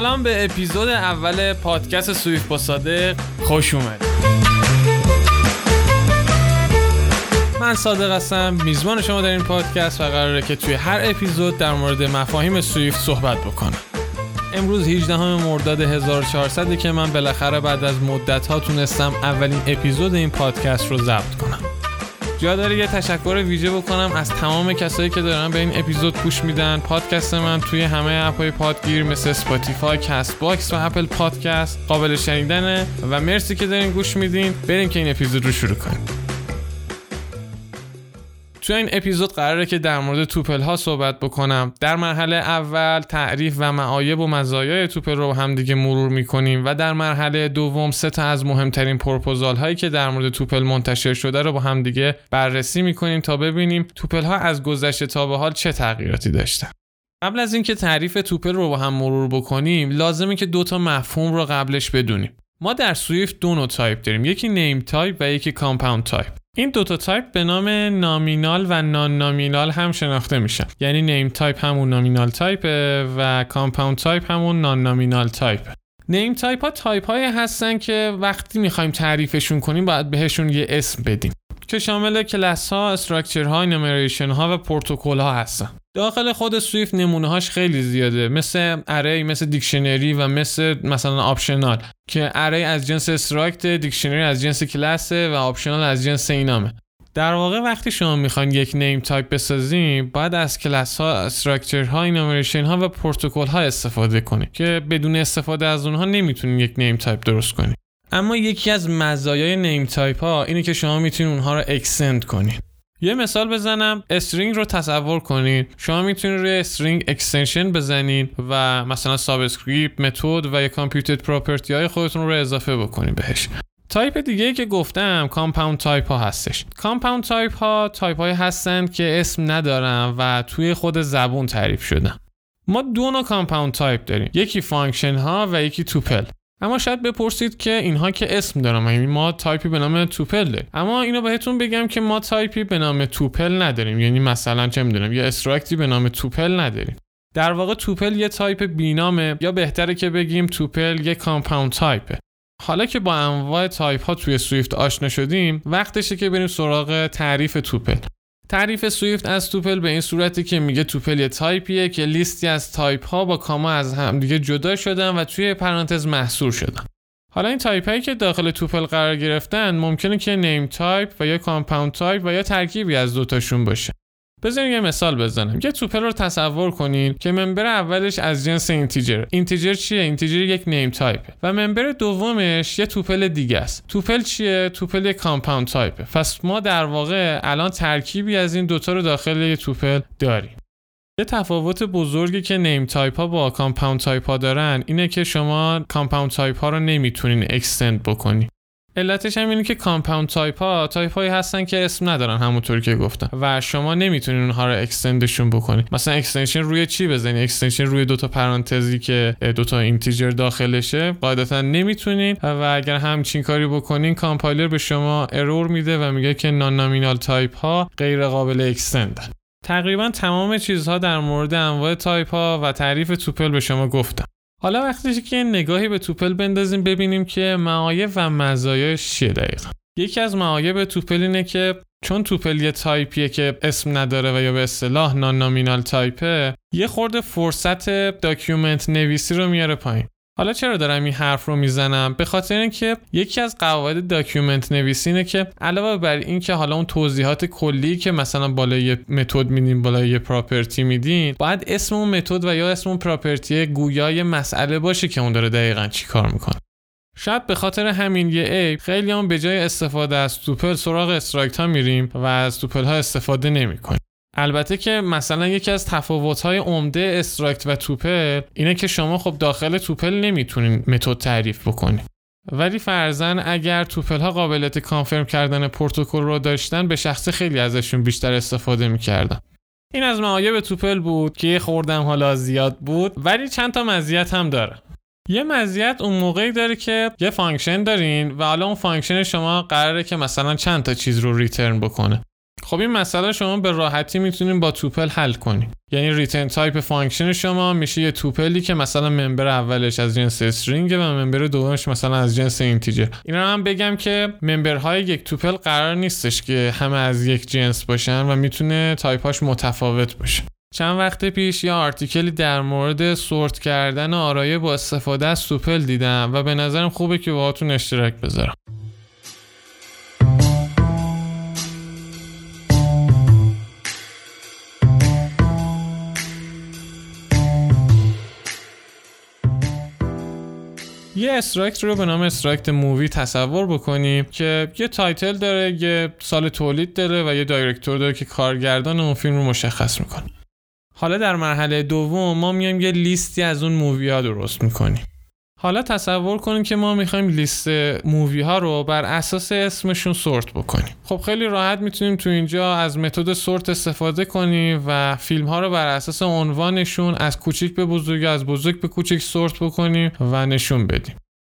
سلام به اپیزود اول پادکست Swift با صادق. خوش اومدید من صادق هستم. میزبان شما در این پادکست و قراره که توی هر اپیزود در مورد مفاهیم Swift صحبت بکنم. امروز 18 مرداد 1400 که من بالاخره بعد از مدت ها تونستم اولین اپیزود این پادکست رو ضبط کنم. جا داره یه تشکر ویژه بکنم از تمام کسایی که دارن به این اپیزود گوش میدن. پادکست من توی همه app های پادگیر مثل Spotify، Castbox و Apple Podcast قابل شنیدنه و مرسی که دارین گوش میدین. بریم که این اپیزود رو شروع کنیم. تو این اپیزود قراره که در مورد tuple ها صحبت بکنم. در مرحله اول تعریف و معایب و مزایای tuple رو همدیگه مرور می‌کنیم و در مرحله دوم سه تا از مهمترین پروپوزال هایی که در مورد tuple منتشر شده رو با همدیگه بررسی می‌کنیم تا ببینیم tuple ها از گذشته تا به حال چه تغییراتی داشتن. قبل از اینکه تعریف tuple رو با هم مرور بکنیم لازمه که دو تا مفهوم رو قبلش بدونیم. ما در Swift دو نوع تایپ داریم. یکی named type و یکی compound type. این دوتا تایپ به نام nominal و non-nominal هم شناخته میشن. یعنی named type همون nominal type و compound type همون non-nominal type. named type ها تایپ های هستن که وقتی می‌خوایم تعریفشون کنیم باید بهشون یه اسم بدیم. که شامل کلاس ها، structure ها، enumeration ها و protocol ها هستن. داخل خود Swift نمونه هاش خیلی زیاده. مثل array مثل dictionary و مثل مثلا optional که array از جنس struct dictionary از جنس کلاسه و optional از جنس enum ه. در واقع وقتی شما می‌خواین یک named type بسازیم باید از کلاس ها structure ها enumeration ها و protocol ها استفاده کنید که بدون استفاده از اونها نمی‌تونید یک named type درست کنید اما یکی از مزایای named type ها اینه که شما می‌تونید اونها رو extend کنید یه مثال بزنم. string رو تصور کنید شما می‌تونید روی string extension بزنید و مثلا subscript method و یا computed property های خودتون رو اضافه بکنید بهش. تایپ دیگه که گفتم compound type ها هستش. compound type ها تایپ های هستند که اسم ندارن و توی خود زبون تعریف شدن ما دو نوع compound type داریم. یکی function ها و یکی tuple. اما شاید بپرسید که اینها که اسم دارن یعنی ما تایپی به نام tuple اما اینو بهتون بگم که ما تایپی به نام tuple نداریم. یعنی مثلا چه می‌دونم یه struct ی به نام tuple نداریم. در واقع tuple یه تایپ بینامه یا بهتره که بگیم tuple یه compound type ه. حالا که با انواع تایپ ها توی Swift آشنا شدیم وقتشه که بریم سراغ تعریف tuple. تعریف Swift از tuple به این صورتی که میگه tuple یه تایپیه که لیستی از تایپ ها با کاما از همدیگه جدا شدن و توی پرانتز محصور شدن. حالا این تایپ هایی که داخل tuple قرار گرفتن ممکنه که named type و یا compound type و یا ترکیبی از دوتاشون باشه. بذارین یه مثال بزنم. یه tuple رو تصور کنین که member اولش از جنس integer. integer چیه؟ integer یک named type و member دومش یه tuple دیگه است. tuple چیه؟ tuple یک compound type ه. پس ما در واقع الان ترکیبی از این دوتا رو داخل یه tuple داریم. یه تفاوت بزرگی که named type ها با compound type ها دارن اینه که شما compound type ها رو نمی‌تونین extend بکنی. علتش هم اینه که compound type ها تایپ هایی هستن که اسم ندارن همونطوری که گفتم. و شما نمی‌تونین اونها رو extend شون بکنید مثلا extension روی چی بزنید extension روی دوتا پرانتزی که دوتا integer داخلشه. قاعدتا نمی‌تونین. و اگر همچین کاری بکنین کامپایلر به شما error میده و میگه که non-nominal type ها غیر قابل extend تقریبا تمام چیزها در مورد انواع تایپ ها و تعریف tuple به شما گفتم. حالا وقتی که نگاهی به tuple بندازیم ببینیم که معایب و مزایاش چیه دقیقا. یکی از معایب tuple اینه که چون tuple یه تایپیه که اسم نداره و یا به اصطلاح non-nominal type ه یه خورده فرصت document نویسی رو میاره پایین. حالا چرا دارم این حرف رو می‌زنم؟ به خاطر اینکه یکی از قواعد document نویسی اینه که علاوه بر اینکه حالا اون توضیحات کلی که مثلا بالای متد میدین بالای یه property میدین باید اسم اون متد و یا اسم اون property گویای مسئله باشه که اون داره دقیقا چی کار می‌کنه. شاید به خاطر همین یه عیب خیلی هم به جای استفاده از توپل سراغ استرایکت ها میریم و از توپل ها استفاده نمی‌کنیم. البته که مثلا یکی از تفاوت‌های عمده استراکت و توپل اینه که شما خب داخل توپل نمی‌تونین متد تعریف بکنید ولی فرزن اگر توپل ها قابلیت کانفرم کردن پروتکل رو داشتن به شخص خیلی ازشون بیشتر استفاده می‌کردن. این از معایب توپل بود که یه خوردم حالا زیاد بود ولی چند تا مزیت هم داره. یه مزیت اون موقعی داره که یه function دارین و حالا اون function شما قراره که مثلا چند تا چیز رو return بکنه. خب این مسئله شما به راحتی می‌تونید با tuple حل کنید یعنی return type function شما میشه یه tuple ی که مثلا member اولش از جنس string و member دومش مثلا از جنس integer این رو هم بگم که member های یک tuple قرار نیستش که همه از یک جنس باشن و می‌تونه تایپاش متفاوت باشه. چند وقت پیش یه article ی در مورد sort کردن آرایه با استفاده از tuple دیدم و به نظرم خوبه که باهاتون اشتراک بذارم. یه struct رو به نام struct Movie تصور بکنیم که یه title داره یه سال تولید داره و یه director داره که کارگردان اون فیلم رو مشخص می‌کنه. حالا در مرحله دوم ما میایم یه لیستی از اون movie ها درست می‌کنیم. حالا تصور کنیم که ما می‌خوایم لیست movie ها رو بر اساس اسمشون sort بکنیم. خب خیلی راحت می‌تونیم تو اینجا از متد sort استفاده کنیم و فیلم ها رو بر اساس عنوانشون از کوچیک به بزرگ از بزرگ به کوچیک sort بکنیم و نشون بدیم.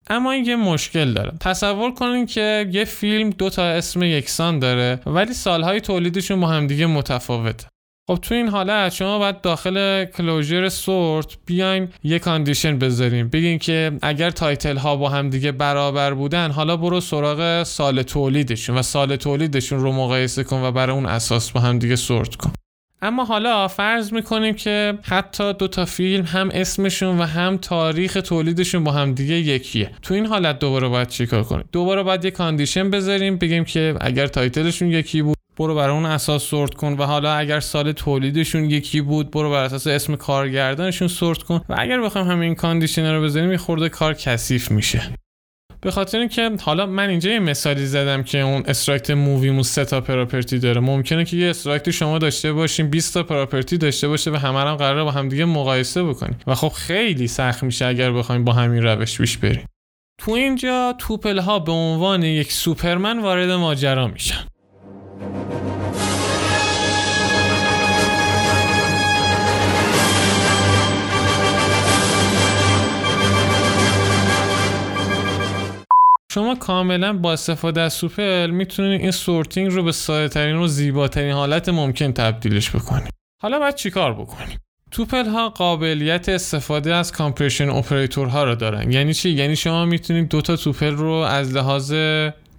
اما این یه مشکل داره. تصور کنیم که یه فیلم دو تا اسم یکسان داره ولی سالهای تولیدشون با همدیگه متفاوته. خب تو این حالت شما باید داخل closure sort بیاین یه condition بذاریم. بگین که اگر title ها با هم دیگه برابر بودن حالا برو سراغ سال تولیدشون و سال تولیدشون رو مقایسه کن و برای اون اساس با هم دیگه sort کن. اما حالا فرض می‌کنیم که حتی دو تا فیلم هم اسمشون و هم تاریخ تولیدشون با هم دیگه یکیه. تو این حالت دوباره باید چیکار کنیم؟ دوباره باید یه condition بذاریم بگیم که اگر title شون یکی بود برو بر اون اساس sort کن و حالا اگر سال تولیدشون یکی بود برو بر اساس اسم کارگردانشون sort کن و اگر بخوایم همین condition رو بذاریم یه خورده کار کثیف میشه. به خاطر اینکه حالا من اینجا یه مثالی زدم که اون struct Movie مون سه تا property داره. ممکنه که یه struct شما داشته باشیم 20 تا property داشته باشه و همه هم قراره با همدیگه مقایسه بکنیم. و خب خیلی سخت میشه اگر بخوایم با همین روش پیش بریم. تو اینجا tuple ها به عنوان یک سوپرمن وارد ماجرا میشن. شما کاملا با استفاده از tuple می‌تونید این sorting رو به ساده ترین و زیباترین حالت ممکن تبدیلش بکنید. حالا باید چیکار بکنیم؟ tuple ها قابلیت استفاده از comparison operator ها رو دارن. یعنی چی؟ یعنی شما می‌تونید دو تا tuple رو از لحاظ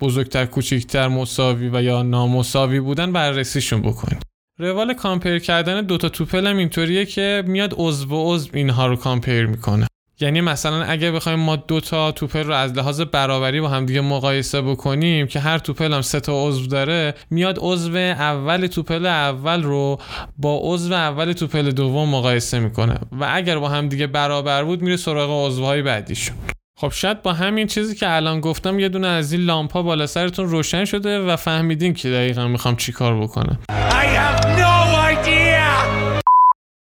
بزرگتر کوچکتر مساوی و یا نامساوی بودن بررسیشون بکنید روال compare کردن دوتا tuple هم اینطوریه که میاد عضو به عضو اینها رو compare می‌کنه. یعنی مثلا اگه بخوایم ما دو تا توپل رو از لحاظ برابری با هم دیگه مقایسه بکنیم که هر توپل هم سه تا عضو داره میاد عضو اول توپل اول رو با عضو اول توپل دوم مقایسه می‌کنه و اگر با هم دیگه برابر بود میره سراغ عضوهای بعدیشون. خب شاید با همین چیزی که الان گفتم یه دونه از این لامپا بالا سرتون روشن شده و فهمیدین که دقیقا می‌خوام چیکار بکنم.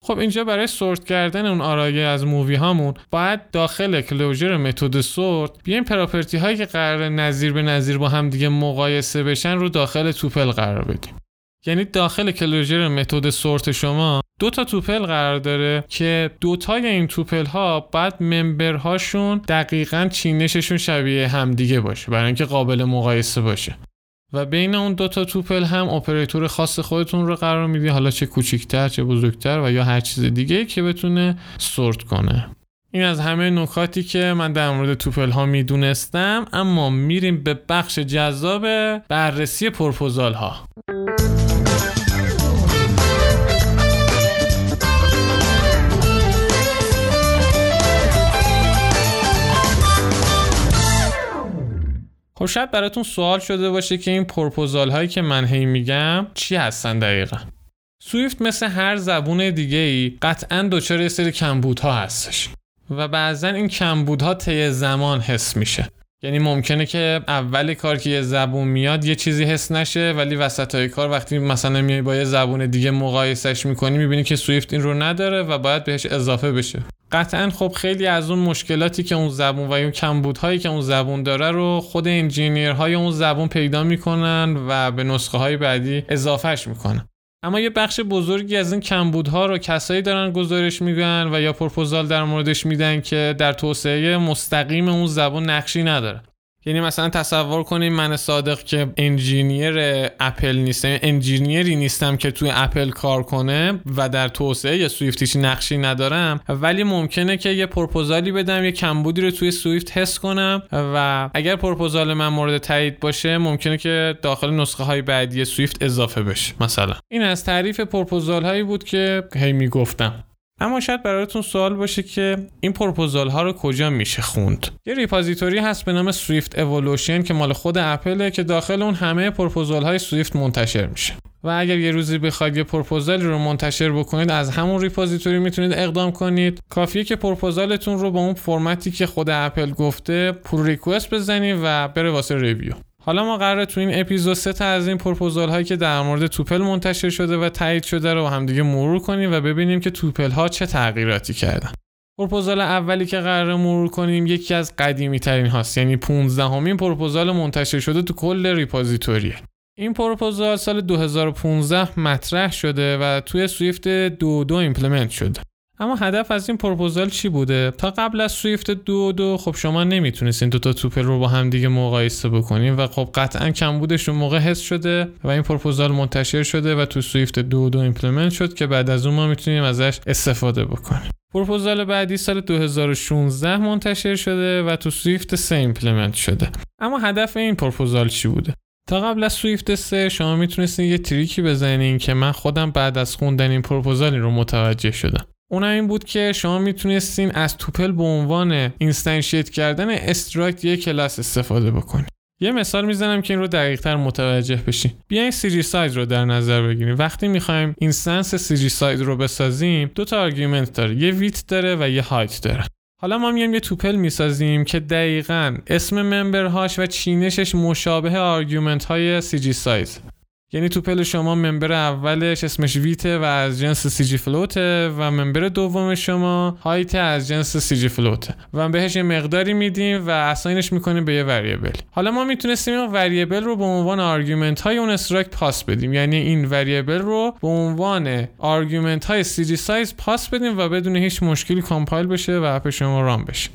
خب اینجا برای sort کردن اون آرایه از movie هامون باید داخل closure متد sort بیایم property هایی که قرار نظیر به نظیر با هم دیگه مقایسه بشن رو داخل tuple قرار بدیم. یعنی داخل closure متد sort شما دو تا tuple قرار داره که دوتای این tuple ها باید member هاشون دقیقا چینششون شبیه همدیگه باشه برای اینکه قابل مقایسه باشه. و بین اون دو تا tuple هم اپراتور خاص خودتون رو قرار میدی حالا چه کوچیکتر چه بزرگتر و یا هر چیز دیگه که بتونه sort کنه. این از همه نکاتی که من در مورد توپل ها می‌دونستم اما میریم به بخش جذاب بررسی پرپوزال ها خب شاید براتون سوال شده باشه که این پروپوزال هایی که من هی میگم چی هستن دقیقا؟ سویفت مثل هر زبون دیگه ای قطعا دچار یه سری کمبودها هستش و بعضا این کمبودها طی زمان حس میشه. یعنی ممکنه که اول کار که یه زبون میاد یه چیزی حس نشه ولی وسط های کار وقتی مثلا میای با یه زبون دیگه مقایسش می‌کنی می‌بینی که سویفت این رو نداره و باید بهش اضافه بشه. قطعا خب خیلی از اون مشکلاتی که اون زبون و اون کمبودهایی که اون زبون داره رو خود انجینیرهای اون زبون پیدا می‌کنن و به نسخه های بعدی اضافهش می‌کنن. اما یه بخش بزرگی از این کمبودها رو کسایی دارن گزارش میدن و یا پروپوزال در موردش میدن که در توسعه مستقیم اون زبان نقشی نداره. یعنی مثلا تصور کنیم من صادق که engineer اپل نیستم engineer ی نیستم که توی اپل کار کنه و در توسعه ی سویفتش نقشی ندارم ولی ممکنه که یه پروپوزالی بدم یه کمبودی رو توی سویفت حس کنم و اگر پروپوزال من مورد تایید باشه ممکنه که داخل نسخه های بعدی سویفت اضافه بشه مثلا. این از تعریف پروپوزال هایی بود که هی می‌گفتم. اما شاید براتون سوال باشه که این پروپوزال ها رو کجا میشه خوند؟ یه repository هست به نام Swift Evolution که مال خود اپله که داخل اون همه پروپوزال های سویفت منتشر میشه. و اگر یه روزی بخواید یه پروپوزالی رو منتشر بکنید از همون repository می‌تونید اقدام کنید. کافیه که پروپوزالتون رو با اون فرمتی که خود اپل گفته pull request بزنید و بره واسه review. حالا ما قراره تو این اپیزود سه تا از این پروپوزال هایی که در مورد tuple منتشر شده و تایید شده رو همدیگه مرور کنیم و ببینیم که tuple ها چه تغییراتی کردن. پروپوزال اولی که قرار مرور کنیم یکی از قدیمی ترین هاست یعنی 15 همین پروپوزال منتشر شده تو کل repository ه این پروپوزال سال 2015 مطرح شده و توی سویفت دو دو implement شده. اما هدف از این پروپوزال چی بوده؟ تا قبل از سویفت دو دو خب شما نمی‌تونستین دو تا tuple رو با هم دیگه مقایسه بکنین و خب قطعا کمبودش اون موقع حس شده و این پروپوزال منتشر شده و تو سویفت دو دو implement شد که بعد از اون ما می‌تونیم ازش استفاده بکنیم. پروپوزال بعدی سال 2016 منتشر شده و تو سویفت 3 implement شده. اما هدف این پروپوزال چی بوده؟ تا قبل از سویفت 3 شما می‌تونستین یه trick ی بزنین که من خودم بعد از خوندن این پروپوزالی رو متوجه شدم. اون این بود که شما می‌تونستین از tuple به عنوان instantiate کردن struct یا کلاس استفاده بکنید یه مثال می‌زنم که این رو دقیق تر متوجه بشین. بیاین جی ساید رو در نظر بگیریم. وقتی می‌خوایم instance CGSize رو بسازیم دو تا argument داره. یه width داره و یه height داره. حالا ما میایم یه tuple می‌سازیم که دقیقا اسم member هاش و چینشش مشابه argument های CGSize یعنی tuple شما member اولش اسمش width ه و از جنس CGFloat ه و member دوم شما height از جنس CGFloat ه. و بهش یه مقداری میدیم و assign ش می‌کنیم به یه variable حالا ما می‌تونستیم این variable رو به عنوان argument های اون struct پاس بدیم. یعنی این variable رو به عنوان argument های CGSize پاس بدیم و بدون هیچ مشکلی compile بشه و اپ شما run بشه.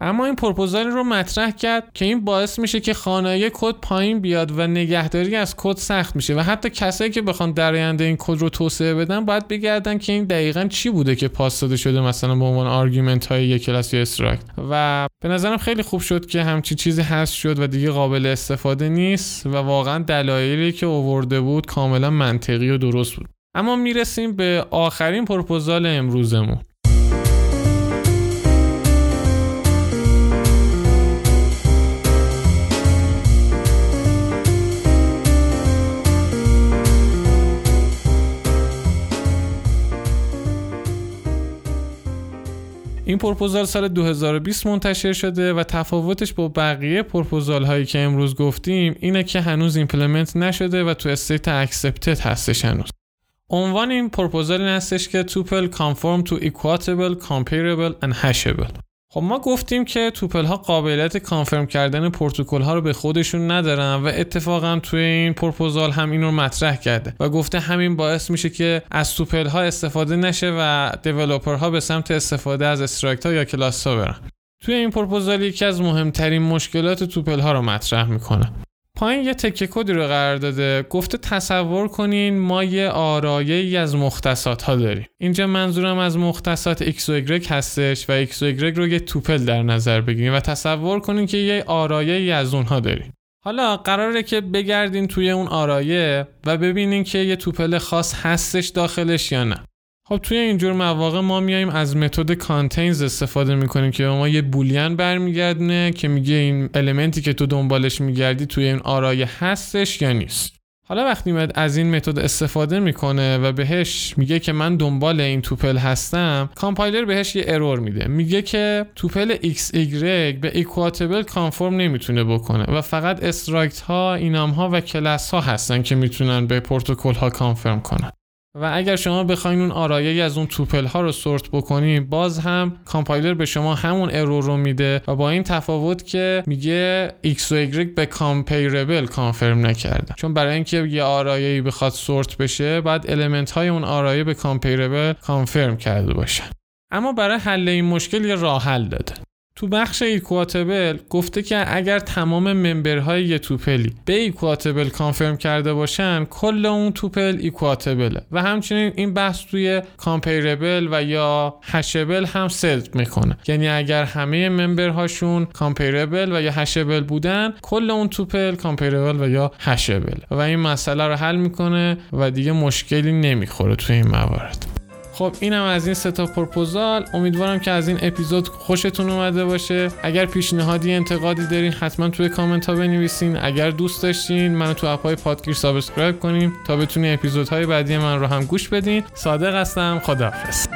اما این پروپوزال رو مطرح کرد که این باعث میشه که خوانایی کد پایین بیاد و نگهداری از کد سخت میشه و حتی کسایی که بخوان در آینده این کد رو توسعه بدن باید بگردن که این دقیقا چی بوده که پاس داده شده مثلا به عنوان argument های یک کلاس یا struct. و به نظرم خیلی خوب شد که همچی چیزی هست شد و دیگه قابل استفاده نیست و واقعا دلایلی که اوورده بود کاملا منطقی و درست بود. اما می‌رسیم به آخرین پروپوزال امروزمون. این پروپوزال سال 2020 منتشر شده و تفاوتش با بقیه پروپوزال هایی که امروز گفتیم اینه که هنوز implement نشده و تو state accepted هستش هنوز. عنوان این پروپوزال این هستش که tuple conform to equatable, comparable and hashable. خب ما گفتیم که tuple ها قابلیت conform کردن protocol ها رو به خودشون ندارن و اتفاقا توی این پروپوزال هم این رو مطرح کرده و گفته همین باعث میشه که از tuple ها استفاده نشه و developer ها به سمت استفاده از struct ها یا کلاس ها برن. توی این پروپوزال یکی از مهمترین مشکلات توپل ها رو مطرح می‌کنه. پایین یه تکه کدی رو قرار داده. گفته تصور کنین ما یه آرایه ای از مختصات ها داریم. اینجا منظورم از مختصات x و y هستش و x و y رو یه توپل در نظر بگیریم و تصور کنین که یه آرایه ای از اونها داریم. حالا قراره که بگردین توی اون آرایه و ببینین که یه توپل خاص هستش داخلش یا نه. خب توی اینجور مواقع ما میایم از method contains استفاده می‌کنیم که ما یه boolean برمیگردونه که میگه این element ی که تو دنبالش میگردی توی این آرایه هستش یا نیست. حالا وقتی میاد از این method استفاده می‌کنه و بهش میگه که من دنبال این tuple هستم کامپایلر بهش یه error میده. میگه که tuple XY به equatable conform نمی‌تونه بکنه و فقط struct ها enum ها و کلاس ها هستن که می‌تونن به protocol ها conform کنن. و اگر شما بخواین اون آرایه از اون tuple ها رو sort بکنین باز هم کامپایلر به شما همون error رو میده و با این تفاوت که میگه x و y به comparable conform نکرده چون برای اینکه یه آرایه بخواد sort بشه باید element های اون آرایه به comparable conform کرده باشه اما برای حل این مشکل یه راه حل داده. تو بخش equatable گفته که اگر تمام member های یه tuple ی به equatable conform کرده باشن کل اون tuple equatable ه. و همچنین این بحث توی comparable و یا hashable هم صدق می‌کنه. یعنی اگر همه member هاشون comparable و یا hashable بودن کل اون tuple comparable و یا hashable. و این مسئله رو حل می‌کنه و دیگه مشکلی نمی‌خوریم توی این موارد. خب اینم از این ستا پروپوزال. امیدوارم که از این اپیزود خوشتون اومده باشه. اگر پیشنهادی انتقادی دارین حتما توی کامنت ها بنویسین. اگر دوست داشتین منو تو اپ های پادگیر subscribe کنین تا بتونین اپیزودهای بعدی من رو هم گوش بدین. صادق هستم. خداحافظ.